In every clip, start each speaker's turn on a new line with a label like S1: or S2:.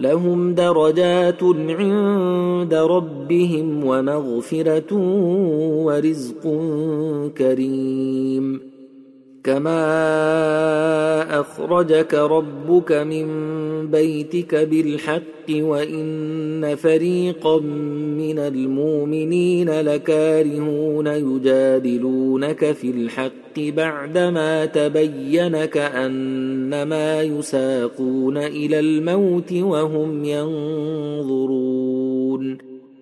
S1: لهم درجات عند ربهم ومغفرة ورزق كريم. كما اخرجك ربك من بيتك بالحق وان فريقا من المؤمنين لكارهون يجادلونك في الحق بعدما تبين كانما يساقون إلى الموت وهم ينظرون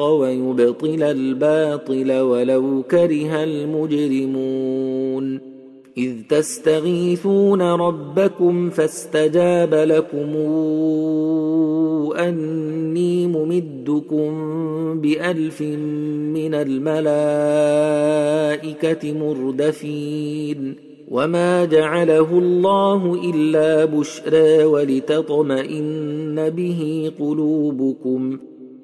S1: ويبطل الباطل ولو كره المجرمون. إذ تستغيثون ربكم فاستجاب لكم أني ممدكم بألف من الملائكة مردفين. وما جعله الله إلا بشرى ولتطمئن به قلوبكم.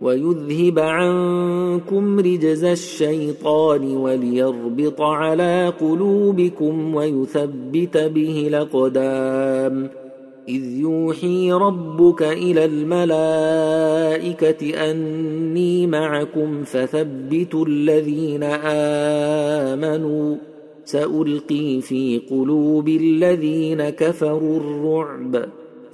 S1: ويذهب عنكم رجز الشيطان وليربط على قلوبكم ويثبت به الأقدام. إذ يوحي ربك إلى الملائكة أني معكم فثبتوا الذين آمنوا. سألقي في قلوب الذين كفروا الرعب.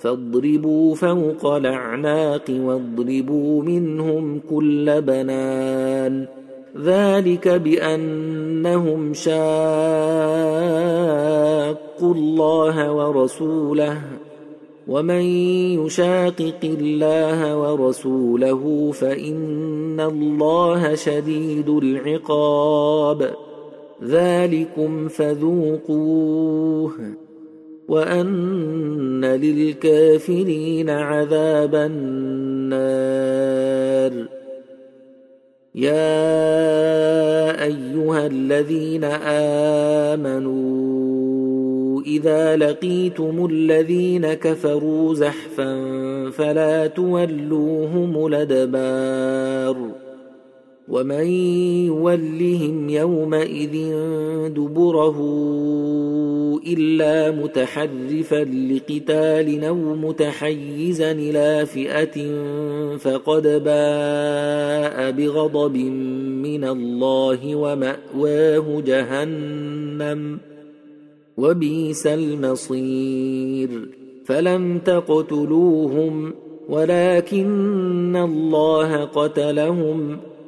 S1: فاضربوا فوق الأعناق واضربوا منهم كل بنان ذلك بأنهم شاقوا الله ورسوله ومن يشاقق الله ورسوله فإن الله شديد العقاب ذلكم فذوقوه وأن للكافرين عذاب النار. يا أيها الذين آمنوا إذا لقيتم الذين كفروا زحفا فلا تولوهم الأدبار. ومن يولهم يومئذ دبره الا متحرفا لقتال أو متحيزا إلى فئه فقد باء بغضب من الله وماواه جهنم وبئس المصير فلم تقتلوهم ولكن الله قتلهم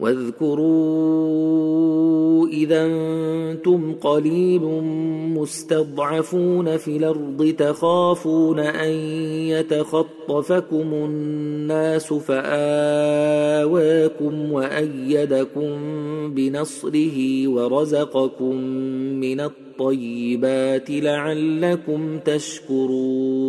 S1: واذكروا إذا أنتم قليل مستضعفون في الأرض تخافون أن يتخطفكم الناس فآواكم وأيدكم بنصره ورزقكم من الطيبات لعلكم تشكرون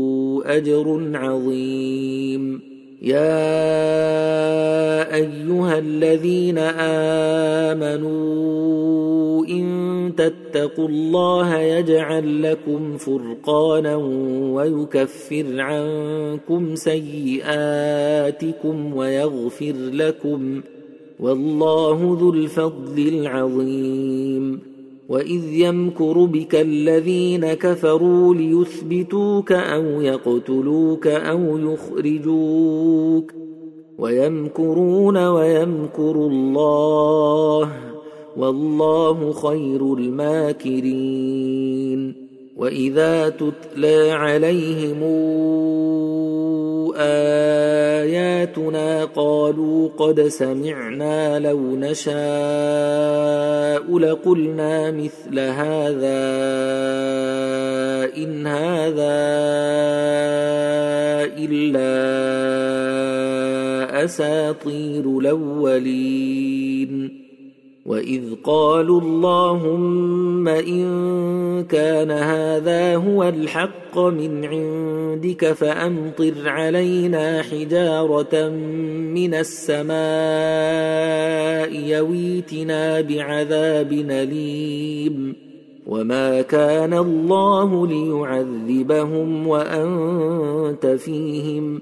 S1: أجر عظيم. يا أيها الذين آمنوا إن تتقوا الله يجعل لكم فرقانا ويكفر عنكم سيئاتكم ويغفر لكم. والله ذو الفضل العظيم. واذ يمكر بك الذين كفروا ليثبتوك أو يقتلوك أو يخرجوك ويمكرون ويمكر الله والله خير الماكرين واذا تتلى عليهم آياتنا قالوا قد سمعنا لو نشاء لقلنا مثل هذا إن هذا إلا أساطير الأولين. واذ قالوا اللهم ان كان هذا هو الحق من عندك فامطر علينا حجاره من السماء يويتنا بعذاب اليم وما كان الله ليعذبهم وانت فيهم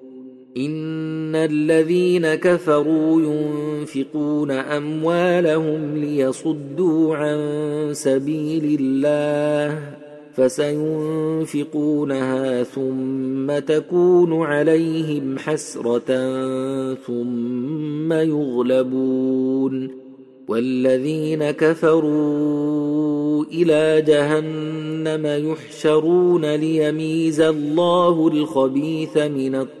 S1: ان الذين كفروا ينفقون اموالهم ليصدوا عن سبيل الله فسينفقونها ثم تكون عليهم حسره ثم يغلبون والذين كفروا إلى جهنم يحشرون ليميز الله الخبيث من الطيب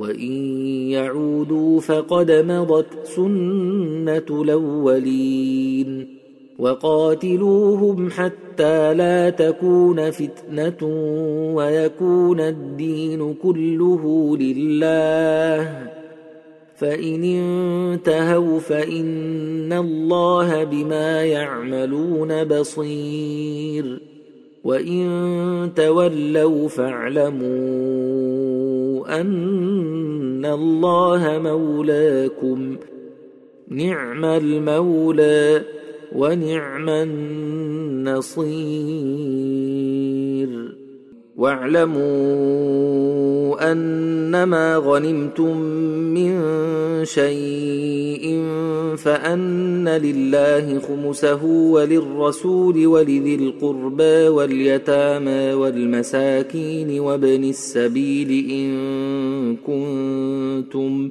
S1: وإن يعودوا فقد مضت سنة الأولين وقاتلوهم حتى لا تكون فتنة ويكون الدين كله لله فإن انتهوا فإن الله بما يعملون بصير وإن تولوا فاعلموا أن الله مولاكم. نعم المولى ونعم النصير. واعلموا أنما غنمتم من شيء فأن لله خمسه وللرسول ولذي القربى واليتامى والمساكين وابن السبيل إن كنتم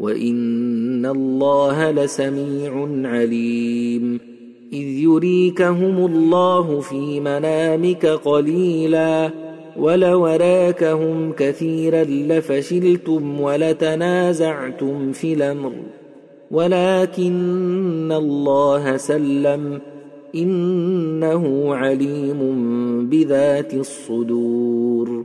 S1: وان الله لسميع عليم اذ يريكهم الله في منامك قليلا ولوراكهم كثيرا لفشلتم ولتنازعتم في الامر ولكن الله سلم انه عليم بذات الصدور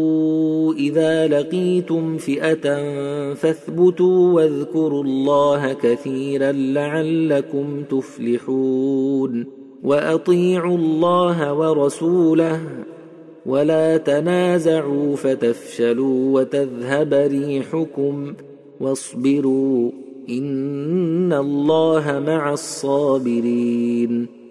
S1: إذا لقيتم فئة فاثبتوا واذكروا الله كثيرا لعلكم تفلحون وأطيعوا الله ورسوله ولا تنازعوا فتفشلوا وتذهب ريحكم واصبروا إن الله مع الصابرين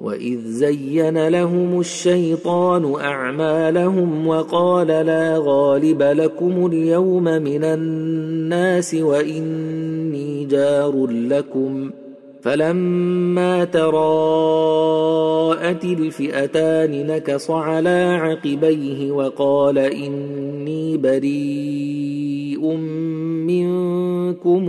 S1: واذ زين لهم الشيطان اعمالهم وقال لا غالب لكم اليوم من الناس واني جار لكم فلما تراءت الفئتان نكص على عقبيه وقال اني بريء منكم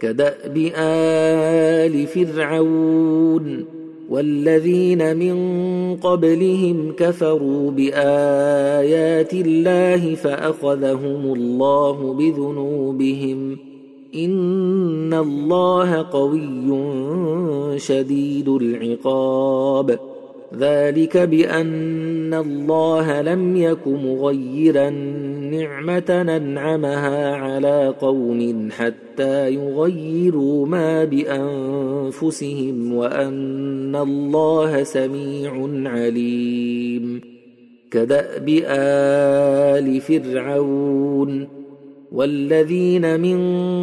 S1: كدأب آل فرعون والذين من قبلهم كفروا بآيات الله فأخذهم الله بذنوبهم إن الله قوي شديد العقاب ذلك بأن الله لم يك مغيرا نعمة ننعمها على قوم حتى يغيروا ما بأنفسهم وأن الله سميع عليم. كدأب آل فرعون والذين من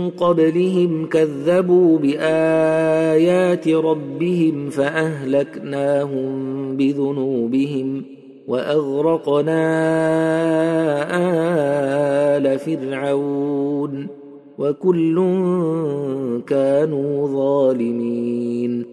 S1: قبلهم كذبوا بآيات ربهم فأهلكناهم بذنوبهم وأغرقنا آل فرعون وكل كانوا ظالمين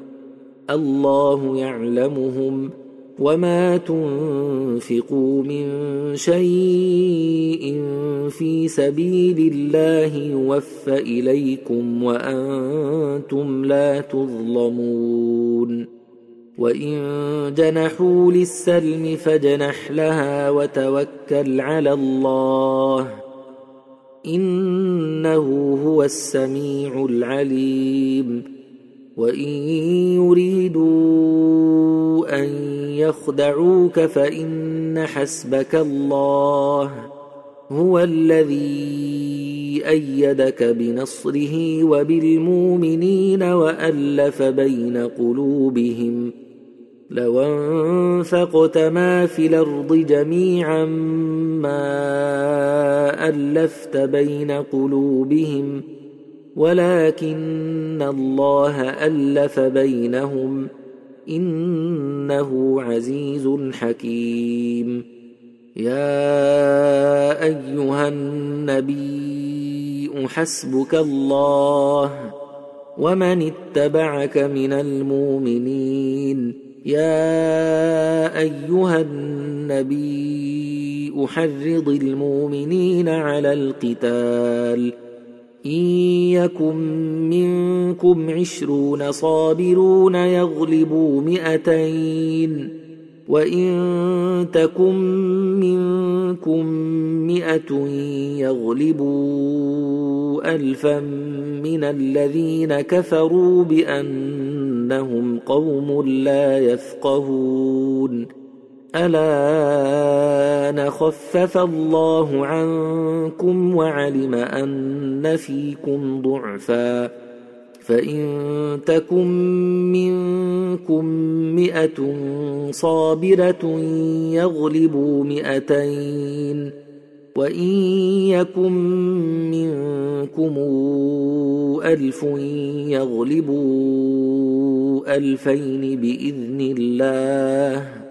S1: الله يعلمهم وما تنفقوا من شيء في سبيل الله يوفى إليكم وأنتم لا تظلمون. وإن جنحوا للسلم فجنح لها وتوكل على الله. إنه هو السميع العليم. وإن يريدوا أن يخدعوك فإن حسبك الله هو الذي أيدك بنصره وبالمؤمنين وألف بين قلوبهم لو أنفقت ما في الأرض جميعا ما ألفت بين قلوبهم ولكن الله ألف بينهم إنه عزيز حكيم. يا أيها النبي حسبك الله ومن اتبعك من المؤمنين. يا أيها النبي أحرض المؤمنين على القتال. إن يكن منكم عشرون صابرون يغلبوا مئتين وإن تكن منكم مئة يغلبوا الفا من الذين كفروا بأنهم قوم لا يفقهون. ألا نخفف الله عنكم وعلم أن فيكم ضعفا فإن تكن منكم مئة صابرة يغلبوا مئتين وإن يكن منكم ألف يغلبوا ألفين بإذن الله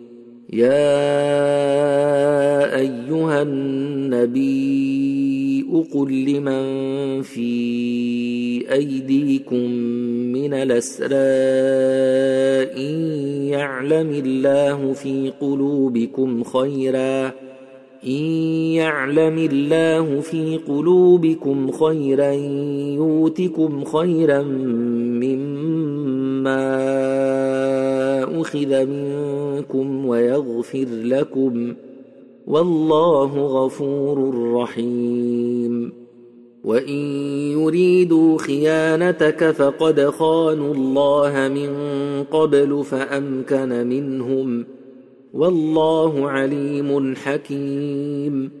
S1: يا أيها النبي قل لمن في أيديكم من الأسرى إن يعلم الله في قلوبكم خيرا إن يعلم الله في قلوبكم خيرا يؤتكم خيرا مما أخذ منكم ويغفر لكم ۖ والله غفور رحيم. وان يريدوا خيانتك فقد خانوا الله من قبل فامكن منهم والله عليم حكيم.